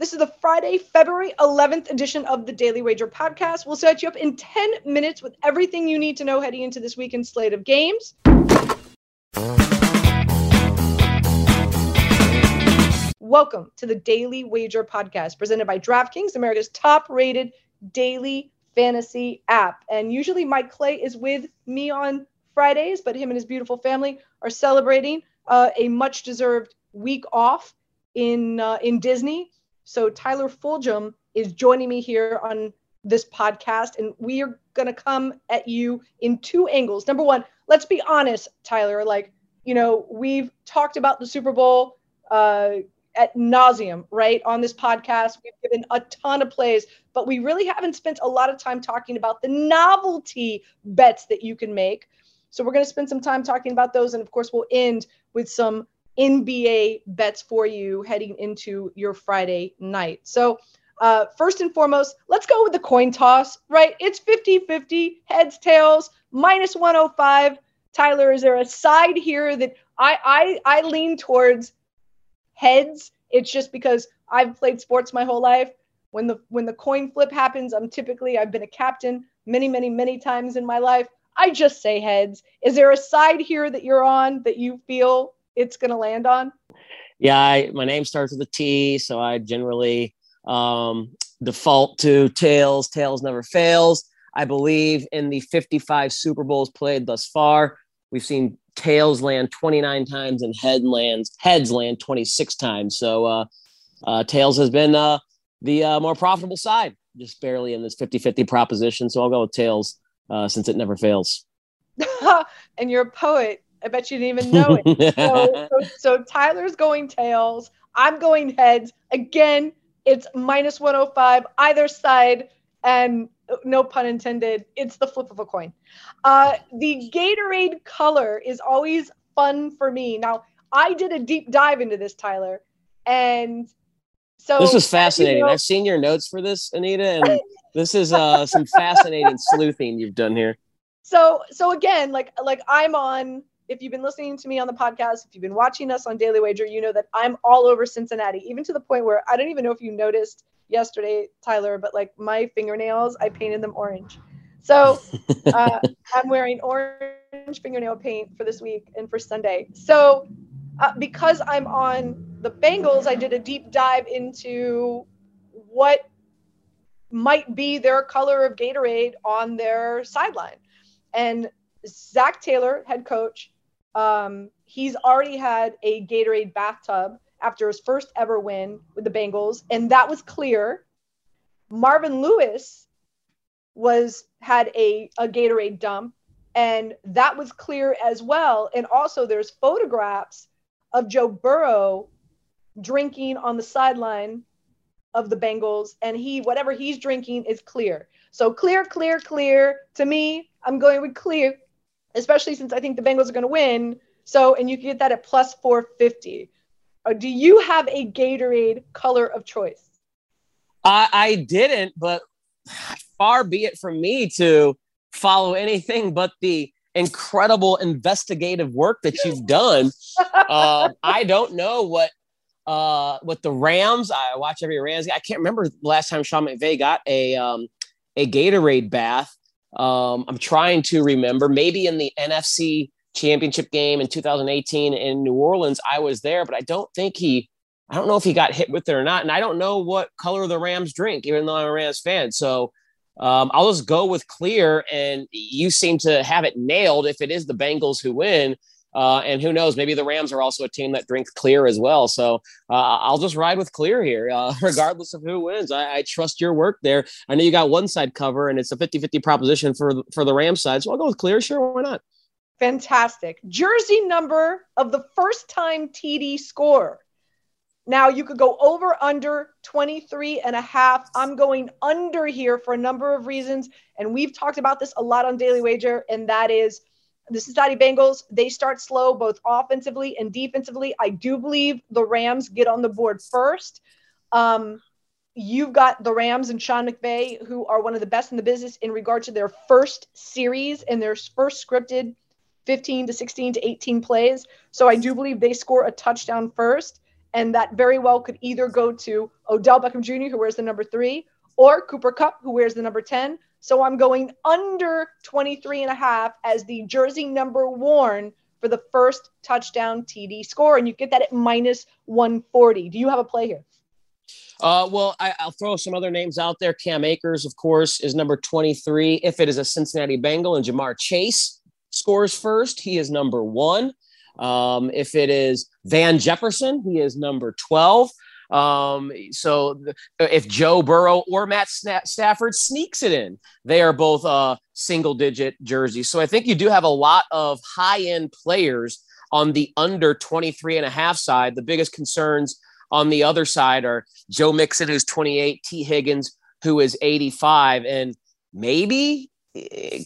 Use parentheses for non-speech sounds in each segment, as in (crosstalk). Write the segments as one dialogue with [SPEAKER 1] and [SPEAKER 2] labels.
[SPEAKER 1] This is the Friday, February 11th edition of the Daily Wager podcast. We'll set you up in 10 minutes with everything you need to know heading into this weekend slate of games. Welcome to the Daily Wager podcast presented by DraftKings, America's top rated daily fantasy app. And usually Mike Clay is with me on Fridays, but him and his beautiful family are celebrating uh, a much deserved week off in uh, in Disney. So Tyler Fulghum is joining me here on this podcast, and we are going to come at you in two angles. Number one, let's be honest, Tyler. Like, you know, we've talked about the Super Bowl uh, at nauseum, right, on this podcast. We've given a ton of plays, but we really haven't spent a lot of time talking about the novelty bets that you can make. So we're going to spend some time talking about those, and of course, we'll end with some NBA bets for you heading into your Friday night. So, uh, first and foremost, let's go with the coin toss, right? It's 50 50, heads, tails, minus 105. Tyler, is there a side here that I, I, I lean towards heads? It's just because I've played sports my whole life. When the when the coin flip happens, I'm typically I've been a captain many, many, many times in my life. I just say heads. Is there a side here that you're on that you feel it's going to land on?
[SPEAKER 2] Yeah, I, my name starts with a T, so I generally um, default to tails. Tails never fails. I believe in the 55 Super Bowls played thus far, we've seen tails land 29 times and head lands heads land 26 times. So uh, uh, tails has been uh, the uh, more profitable side, just barely in this 50-50 proposition. So I'll go with tails uh, since it never fails. (laughs)
[SPEAKER 1] and you're a poet. I bet you didn't even know it. so, (laughs) so, so Tyler's going tails. I'm going heads. Again, it's minus 105 either side. And no pun intended, it's the flip of a coin. Uh, the Gatorade color is always fun for me. Now, I did a deep dive into this, Tyler. And so
[SPEAKER 2] this is fascinating. You know, I've seen your notes for this, Anita, and (laughs) this is uh, some fascinating sleuthing you've done here.
[SPEAKER 1] So, so again, like like I'm on if you've been listening to me on the podcast, if you've been watching us on Daily Wager, you know that I'm all over Cincinnati, even to the point where I don't even know if you noticed yesterday, Tyler, but like my fingernails, I painted them orange. So (laughs) uh, I'm wearing orange fingernail paint for this week and for Sunday. So uh, because I'm on the Bengals, I did a deep dive into what might be their color of Gatorade on their sideline. And Zac Taylor, head coach, um, he's already had a Gatorade bathtub after his first ever win with the Bengals, and that was clear. Marvin Lewis was had a, a Gatorade dump, and that was clear as well. And also, there's photographs of Joe Burrow drinking on the sideline of the Bengals, and he whatever he's drinking is clear. So clear, clear, clear. To me, I'm going with clear especially since I think the Bengals are going to win. So, and you can get that at plus 450. Uh, do you have a Gatorade color of choice?
[SPEAKER 2] I, I didn't, but far be it from me to follow anything but the incredible investigative work that you've (laughs) done. uh, I don't know what uh, what the Rams. I watch every Rams. I can't remember last time Sean McVay got a um, a Gatorade bath. Um, I'm trying to remember. Maybe in the NFC Championship game in 2018 in New Orleans, I was there, but I don't think he. I don't know if he got hit with it or not, and I don't know what color the Rams drink, even though I'm a Rams fan. So um, I'll just go with clear, and you seem to have it nailed. If it is the Bengals who win, uh, and who knows, maybe the Rams are also a team that drinks clear as well. So uh, I'll just ride with clear here, uh, (laughs) regardless of who wins. I, I, trust your work there. I know you got one side cover and it's a 50 50 proposition for, for the Rams side. So I'll go with clear. Sure. Why not?
[SPEAKER 1] Fantastic. Jersey number of the first time TD score. Now you could go over under 23 and a half. I'm going under here for a number of reasons. And we've talked about this a lot on Daily Wager, and that is the Cincinnati Bengals, they start slow both offensively and defensively. I do believe the Rams get on the board first. Um, you've got the Rams and Sean McVay, who are one of the best in the business in regard to their first series and their first scripted 15 to 16 to 18 plays. So I do believe they score a touchdown first. And that very well could either go to Odell Beckham Jr., who wears the number three, or Cooper Kupp, who wears the number 10. So I'm going under 23 and a half as the jersey number worn for the first touchdown TD score. And you get that at minus 140. Do you have a play here?
[SPEAKER 2] Uh, well, I, will throw some other names out there. Cam Akers, of course, is number 23. If it is a Cincinnati Bengal and Ja'Marr Chase scores first, he is number one. Um, if it is Van Jefferson, he is number 12. Um, so if Joe Burrow or Matt Stafford sneaks it in, they are both uh, single digit jerseys. So I think you do have a lot of high end players on the under 23 and a half side. The biggest concerns on the other side are Joe Mixon, who's 28, Tee Higgins, who is 85. And maybe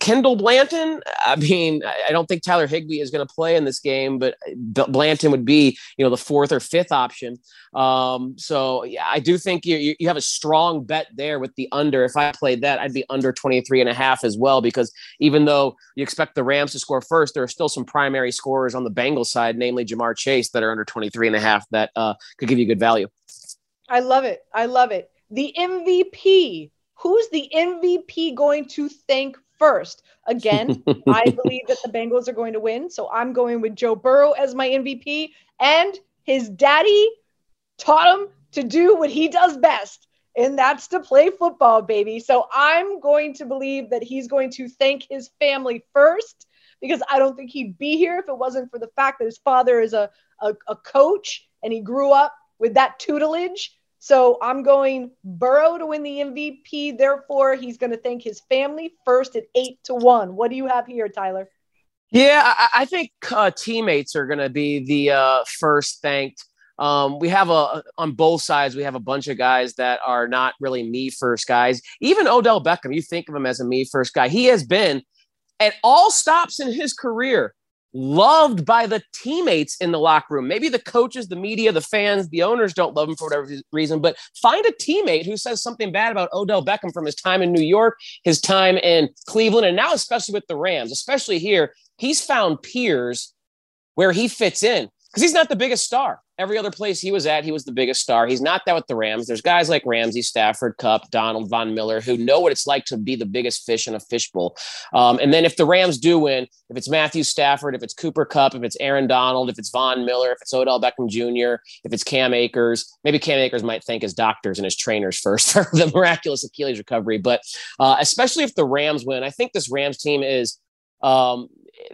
[SPEAKER 2] Kendall Blanton, I mean, I don't think Tyler Higbee is going to play in this game, but Blanton would be, you know, the fourth or fifth option. Um, so yeah, I do think you, you have a strong bet there with the under. If I played that, I'd be under 23 and a half as well, because even though you expect the Rams to score first, there are still some primary scorers on the Bengals side, namely Ja'Marr Chase that are under 23 and a half that uh, could give you good value.
[SPEAKER 1] I love it. I love it. The MVP who's the MVP going to thank first? Again, I (laughs) believe that the Bengals are going to win. So I'm going with Joe Burrow as my MVP. And his daddy taught him to do what he does best, and that's to play football, baby. So I'm going to believe that he's going to thank his family first because I don't think he'd be here if it wasn't for the fact that his father is a, a, a coach and he grew up with that tutelage. So I'm going Burrow to win the MVP. Therefore, he's going to thank his family first at eight to one. What do you have here, Tyler?
[SPEAKER 2] Yeah, I, I think uh, teammates are going to be the uh, first thanked. Um, we have a on both sides. We have a bunch of guys that are not really me first guys. Even Odell Beckham, you think of him as a me first guy. He has been at all stops in his career loved by the teammates in the locker room. Maybe the coaches, the media, the fans, the owners don't love him for whatever reason, but find a teammate who says something bad about Odell Beckham from his time in New York, his time in Cleveland, and now especially with the Rams, especially here. He's found peers where he fits in because he's not the biggest star. Every other place he was at, he was the biggest star. He's not that with the Rams. There's guys like Ramsey, Stafford, Kupp, Donald, Von Miller who know what it's like to be the biggest fish in a fishbowl. Um, and then if the Rams do win, if it's Matthew Stafford, if it's Cooper Kupp, if it's Aaron Donald, if it's Von Miller, if it's Odell Beckham Jr., if it's Cam Akers, maybe Cam Akers might thank his doctors and his trainers first (laughs) for the miraculous Achilles recovery. But uh, especially if the Rams win, I think this Rams team is. Um,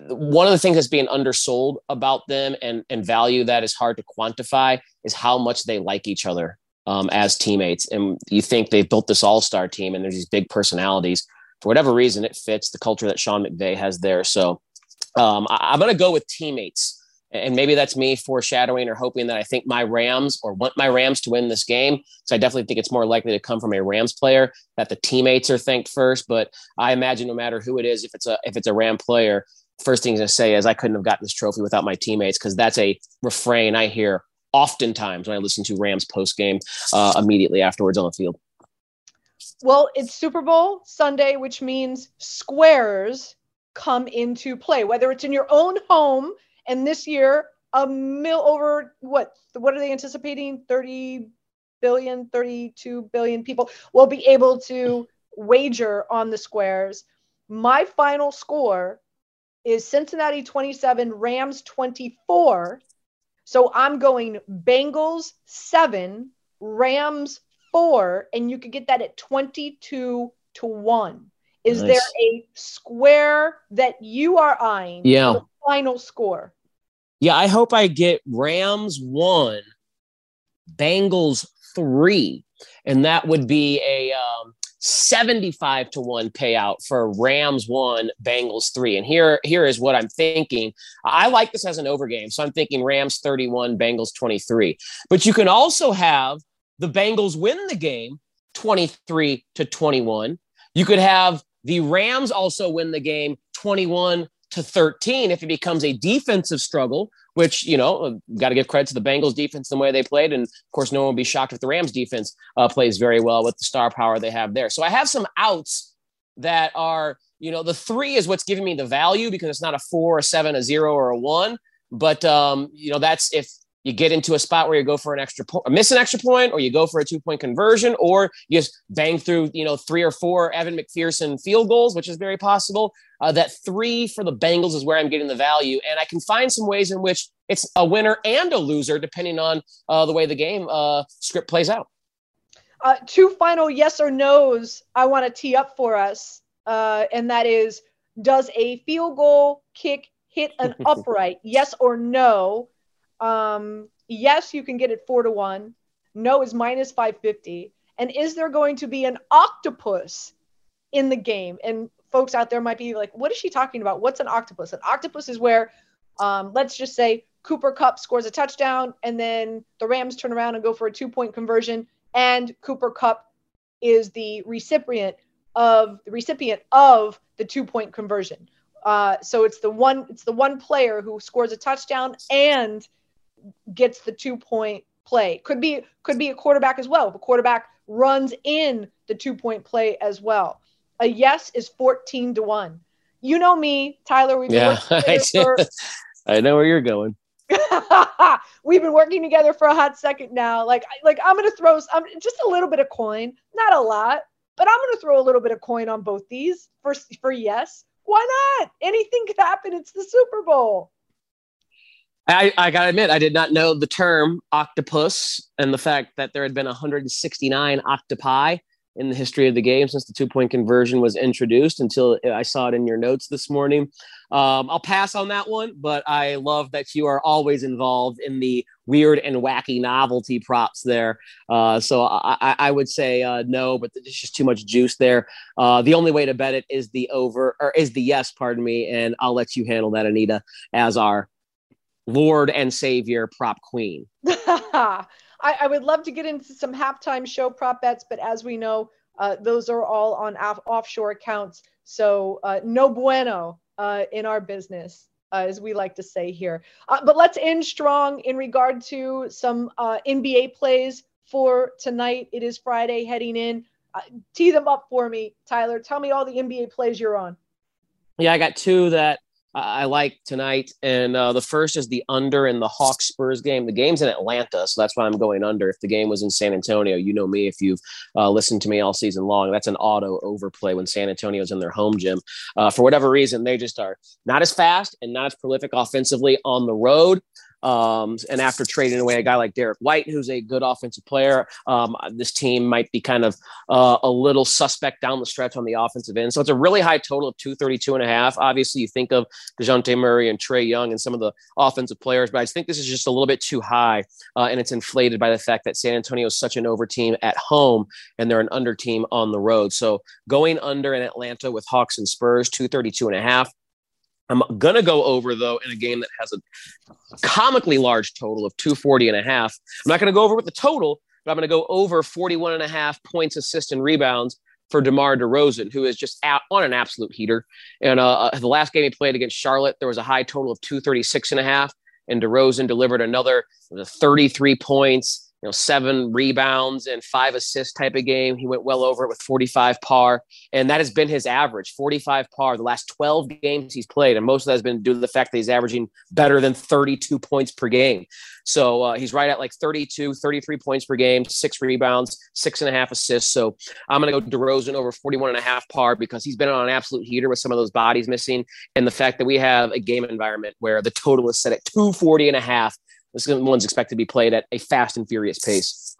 [SPEAKER 2] one of the things that's being undersold about them and, and value that is hard to quantify is how much they like each other um, as teammates. And you think they've built this all star team and there's these big personalities. For whatever reason, it fits the culture that Sean McVay has there. So um, I, I'm going to go with teammates. And maybe that's me foreshadowing or hoping that I think my Rams or want my Rams to win this game. So I definitely think it's more likely to come from a Rams player that the teammates are thanked first. But I imagine no matter who it is, if it's a if it's a Ram player, first thing to say is I couldn't have gotten this trophy without my teammates because that's a refrain I hear oftentimes when I listen to Rams post game uh, immediately afterwards on the field.
[SPEAKER 1] Well, it's Super Bowl Sunday, which means squares come into play, whether it's in your own home. And this year, a mill over what? What are they anticipating? 30 billion, 32 billion people will be able to wager on the squares. My final score is Cincinnati 27, Rams 24. So I'm going Bengals 7, Rams 4, and you could get that at 22 to 1. Is nice. there a square that you are eyeing?
[SPEAKER 2] Yeah.
[SPEAKER 1] final score.
[SPEAKER 2] Yeah, I hope I get Rams 1, Bengals 3. And that would be a um, 75 to 1 payout for Rams 1, Bengals 3. And here, here is what I'm thinking. I like this as an over game. So I'm thinking Rams 31, Bengals 23. But you can also have the Bengals win the game 23 to 21. You could have the Rams also win the game 21 to 13 if it becomes a defensive struggle, which, you know, uh, got to give credit to the Bengals defense the way they played. And of course, no one will be shocked if the Rams defense uh, plays very well with the star power they have there. So I have some outs that are, you know, the three is what's giving me the value because it's not a four, a seven, a zero, or a one. But, um, you know, that's if you get into a spot where you go for an extra point, miss an extra point, or you go for a two point conversion, or you just bang through, you know, three or four Evan McPherson field goals, which is very possible. Uh, that three for the Bengals is where I'm getting the value, and I can find some ways in which it's a winner and a loser depending on uh, the way the game uh, script plays out.
[SPEAKER 1] Uh, two final yes or nos I want to tee up for us, uh, and that is: Does a field goal kick hit an (laughs) upright? yes or no? Um, yes, you can get it four to one. No is minus 550. And is there going to be an octopus in the game? And folks out there might be like, what is she talking about? What's an octopus? An octopus is where, um, let's just say, Cooper Kupp scores a touchdown, and then the Rams turn around and go for a two point conversion, and Cooper Kupp is the recipient of the recipient of the two point conversion. Uh, so it's the one it's the one player who scores a touchdown and gets the two point play. Could be could be a quarterback as well. If a quarterback runs in the two point play as well. A yes is 14 to 1. You know me, Tyler.
[SPEAKER 2] We've yeah, (laughs) I, for... I know where you're going. (laughs)
[SPEAKER 1] we've been working together for a hot second now. Like, like I'm gonna throw I'm just a little bit of coin, not a lot, but I'm gonna throw a little bit of coin on both these for for yes. Why not? Anything could happen. It's the Super Bowl.
[SPEAKER 2] I, I gotta admit, I did not know the term octopus and the fact that there had been 169 octopi in the history of the game since the two point conversion was introduced until I saw it in your notes this morning. Um, I'll pass on that one, but I love that you are always involved in the weird and wacky novelty props there. Uh, so I, I, would say uh, no, but there's just too much juice there. Uh, the only way to bet it is the over or is the yes, pardon me, and I'll let you handle that, Anita, as our Lord and Savior prop queen. (laughs)
[SPEAKER 1] I, I, would love to get into some halftime show prop bets, but as we know, uh, those are all on off- offshore accounts. So uh, no bueno uh, in our business, uh, as we like to say here. Uh, but let's end strong in regard to some uh, NBA plays for tonight. It is Friday heading in. tee them up for me, Tyler. Tell me all the NBA plays you're on.
[SPEAKER 2] Yeah, I got two that I like tonight. And uh, the first is the under in the Hawks Spurs game. The game's in Atlanta, so that's why I'm going under. If the game was in San Antonio, you know me. If you've uh, listened to me all season long, that's an auto overplay when San Antonio's in their home gym. Uh, for whatever reason, they just are not as fast and not as prolific offensively on the road. Um, and after trading away a guy like Derrick White, who's a good offensive player, um, this team might be kind of uh, a little suspect down the stretch on the offensive end. So it's a really high total of 232 and a half. Obviously, you think of Dejounte Murray and Trae Young and some of the offensive players, but I think this is just a little bit too high. Uh, and it's inflated by the fact that San Antonio is such an over team at home and they're an under team on the road. So going under in Atlanta with Hawks and Spurs, 232 and a half. I'm going to go over, though, in a game that has a comically large total of 240 and a half. I'm not going to go over with the total, but I'm going to go over 41 and a half points, assists, and rebounds for DeMar DeRozan, who is just out on an absolute heater. And uh, uh, the last game he played against Charlotte, there was a high total of 236 and a half, and DeRozan delivered another 33 points you know, seven rebounds and five assists type of game. He went well over it with 45 par, and that has been his average 45 par the last 12 games he's played. And most of that has been due to the fact that he's averaging better than 32 points per game. So uh, he's right at like 32, 33 points per game, six rebounds, six and a half assists. So I'm going to go DeRozan over 41 and a half par because he's been on an absolute heater with some of those bodies missing. And the fact that we have a game environment where the total is set at 240 and a half this one's expected to be played at a fast and furious pace.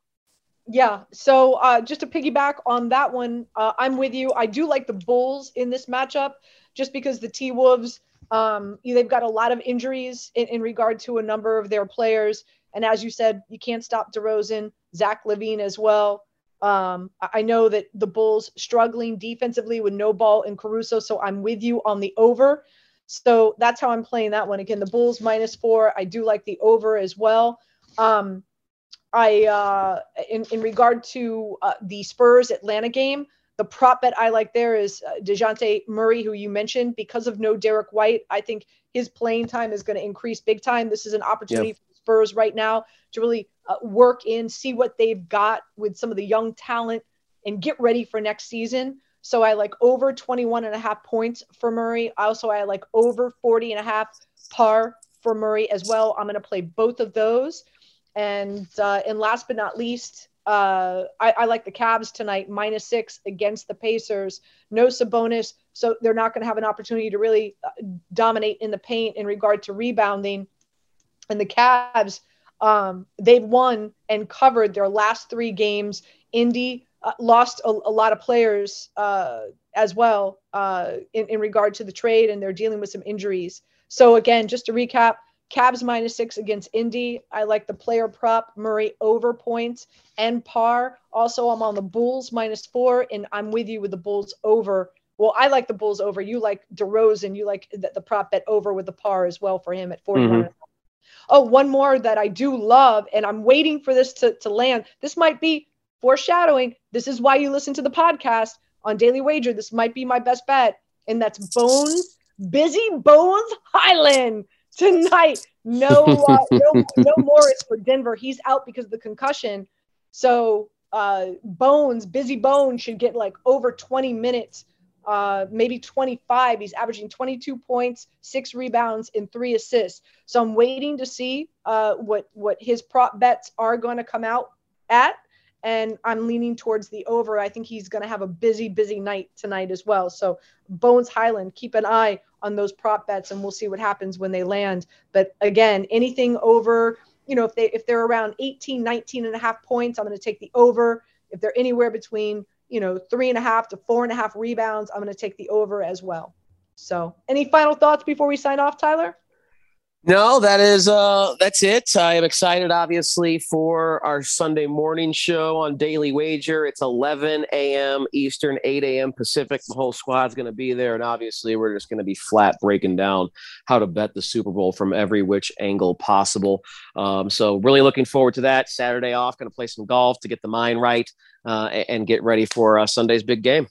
[SPEAKER 1] Yeah. So uh, just to piggyback on that one, uh, I'm with you. I do like the Bulls in this matchup just because the T Wolves, um, they've got a lot of injuries in, in, regard to a number of their players. And as you said, you can't stop DeRozan, Zach LaVine as well. Um, I know that the Bulls struggling defensively with no Ball and Caruso, so I'm with you on the over. So that's how I'm playing that one. Again, the Bulls minus four. I do like the over as well. Um, I uh, in in regard to uh, the Spurs Atlanta game, the prop bet I like there is uh, Dejounte Murray, who you mentioned, because of no Derrick White. I think his playing time is going to increase big time. This is an opportunity yep. for Spurs right now to really uh, work in, see what they've got with some of the young talent, and get ready for next season. So I like over 21 and a half points for Murray. Also, I like over 40 and a half par for Murray as well. I'm going to play both of those. And uh, and last but not least, uh, I, I, like the Cavs tonight, minus six against the Pacers. No Sabonis, so they're not going to have an opportunity to really uh, dominate in the paint in regard to rebounding. And the Cavs, um, they've won and covered their last three games. Indy uh, lost a, a, lot of players uh, as well uh, in, in regard to the trade, and they're dealing with some injuries. So again, just to recap, Cavs minus six against Indy. I like the player prop Murray over points and par. Also, I'm on the Bulls minus four, and I'm with you with the Bulls over. Well, I like the Bulls over. You like DeRozan. You like the, the prop bet over with the par as well for him at 41. Mm-hmm. Oh, one more that I do love, and I'm waiting for this to, to land. This might be foreshadowing. This is why you listen to the podcast on Daily Wager. This might be my best bet, and that's Bones, Busy Bones Hyland tonight. No, uh, no, (laughs) no Morris for Denver. He's out because of the concussion. So uh, Bones, Busy Bones, should get like over 20 minutes, uh, maybe 25. He's averaging 22 points, six rebounds, and three assists. So I'm waiting to see uh, what what his prop bets are going to come out at and I'm leaning towards the over. I think he's going to have a busy, busy night tonight as well. So, Bones Hyland, keep an eye on those prop bets, and we'll see what happens when they land. But again, anything over, you know, if they if they're around 18, 19 and a half points, I'm going to take the over. If they're anywhere between, you know, three and a half to four and a half rebounds, I'm going to take the over as well. So, any final thoughts before we sign off, Tyler?
[SPEAKER 2] No, that is uh that's it. I am excited obviously for our Sunday morning show on Daily Wager. It's 11 a.m. Eastern, 8 a.m. Pacific. The whole squad's going to be there and obviously we're just going to be flat breaking down how to bet the Super Bowl from every which angle possible. Um, so really looking forward to that. Saturday off, going to play some golf to get the mind right uh, and get ready for uh, Sunday's big game.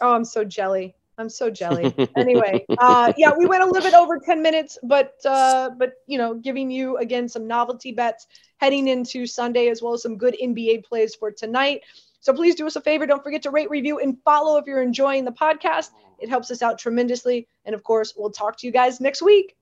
[SPEAKER 1] Oh, I'm so jelly. I'm so jelly. anyway, (laughs) uh, yeah, we went a little bit over 10 minutes, but uh, but you know, giving you again some novelty bets heading into Sunday as well as some good NBA plays for tonight. So please do us a favor. Don't forget to rate, review, and follow if you're enjoying the podcast. It helps us out tremendously. And of course, we'll talk to you guys next week.